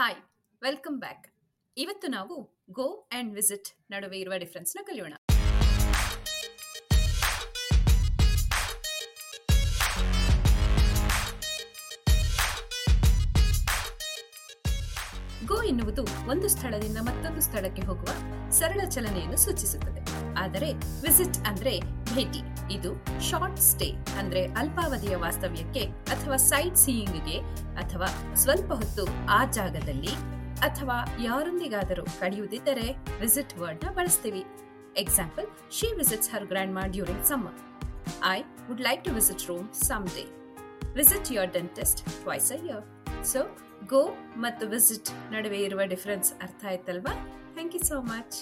Hi welcome back ಇವತ್ತು ನಾವು go and visit ನಡುವೆ ಇರುವ ಡಿಫ್ರೆನ್ಸ್ನ ಕಲಿಯೋಣ. ಗೋ ಎನ್ನುವುದು ಒಂದು ಸ್ಥಳದಿಂದ ಮತ್ತೊಂದು ಸ್ಥಳಕ್ಕೆ ಹೋಗುವ ಸರಳ ಚಲನೆಯನ್ನು ಸೂಚಿಸುತ್ತದೆ. ಆದರೆ ವಿಸಿಟ್ ಅಂದ್ರೆ ಭೇಟಿ. ಇದು ಶಾರ್ಟ್ ಸ್ಟೇ ಅಂದ್ರೆ ಅಲ್ಪಾವಧಿಯ ವಾಸ್ತವ್ಯಕ್ಕೆ ಅಥವಾ ಸೈಟ್ ಸೀಯಿಂಗ್ಗೆ ಅಥವಾ ಸ್ವಲ್ಪ ಹೊತ್ತು ಆ ಜಾಗದಲ್ಲಿ ಅಥವಾ ಯಾರೊಂದಿಗಾದರೂ ಕಳೆಯುವುದಿದ್ದರೆ ವಿಸಿಟ್ ವರ್ಡ್ ಬಳಸ್ತೀವಿ. Example she visits her grandma during summer I would like to visit room some day visit your dentist twice a year so go ಮತ್ತು ವಿಸಿಟ್ ನಡುವೆ ಇರುವ ಡಿಫರೆನ್ಸ್ ಅರ್ಥ ಆಯ್ತಲ್ವಾ? Thank you so much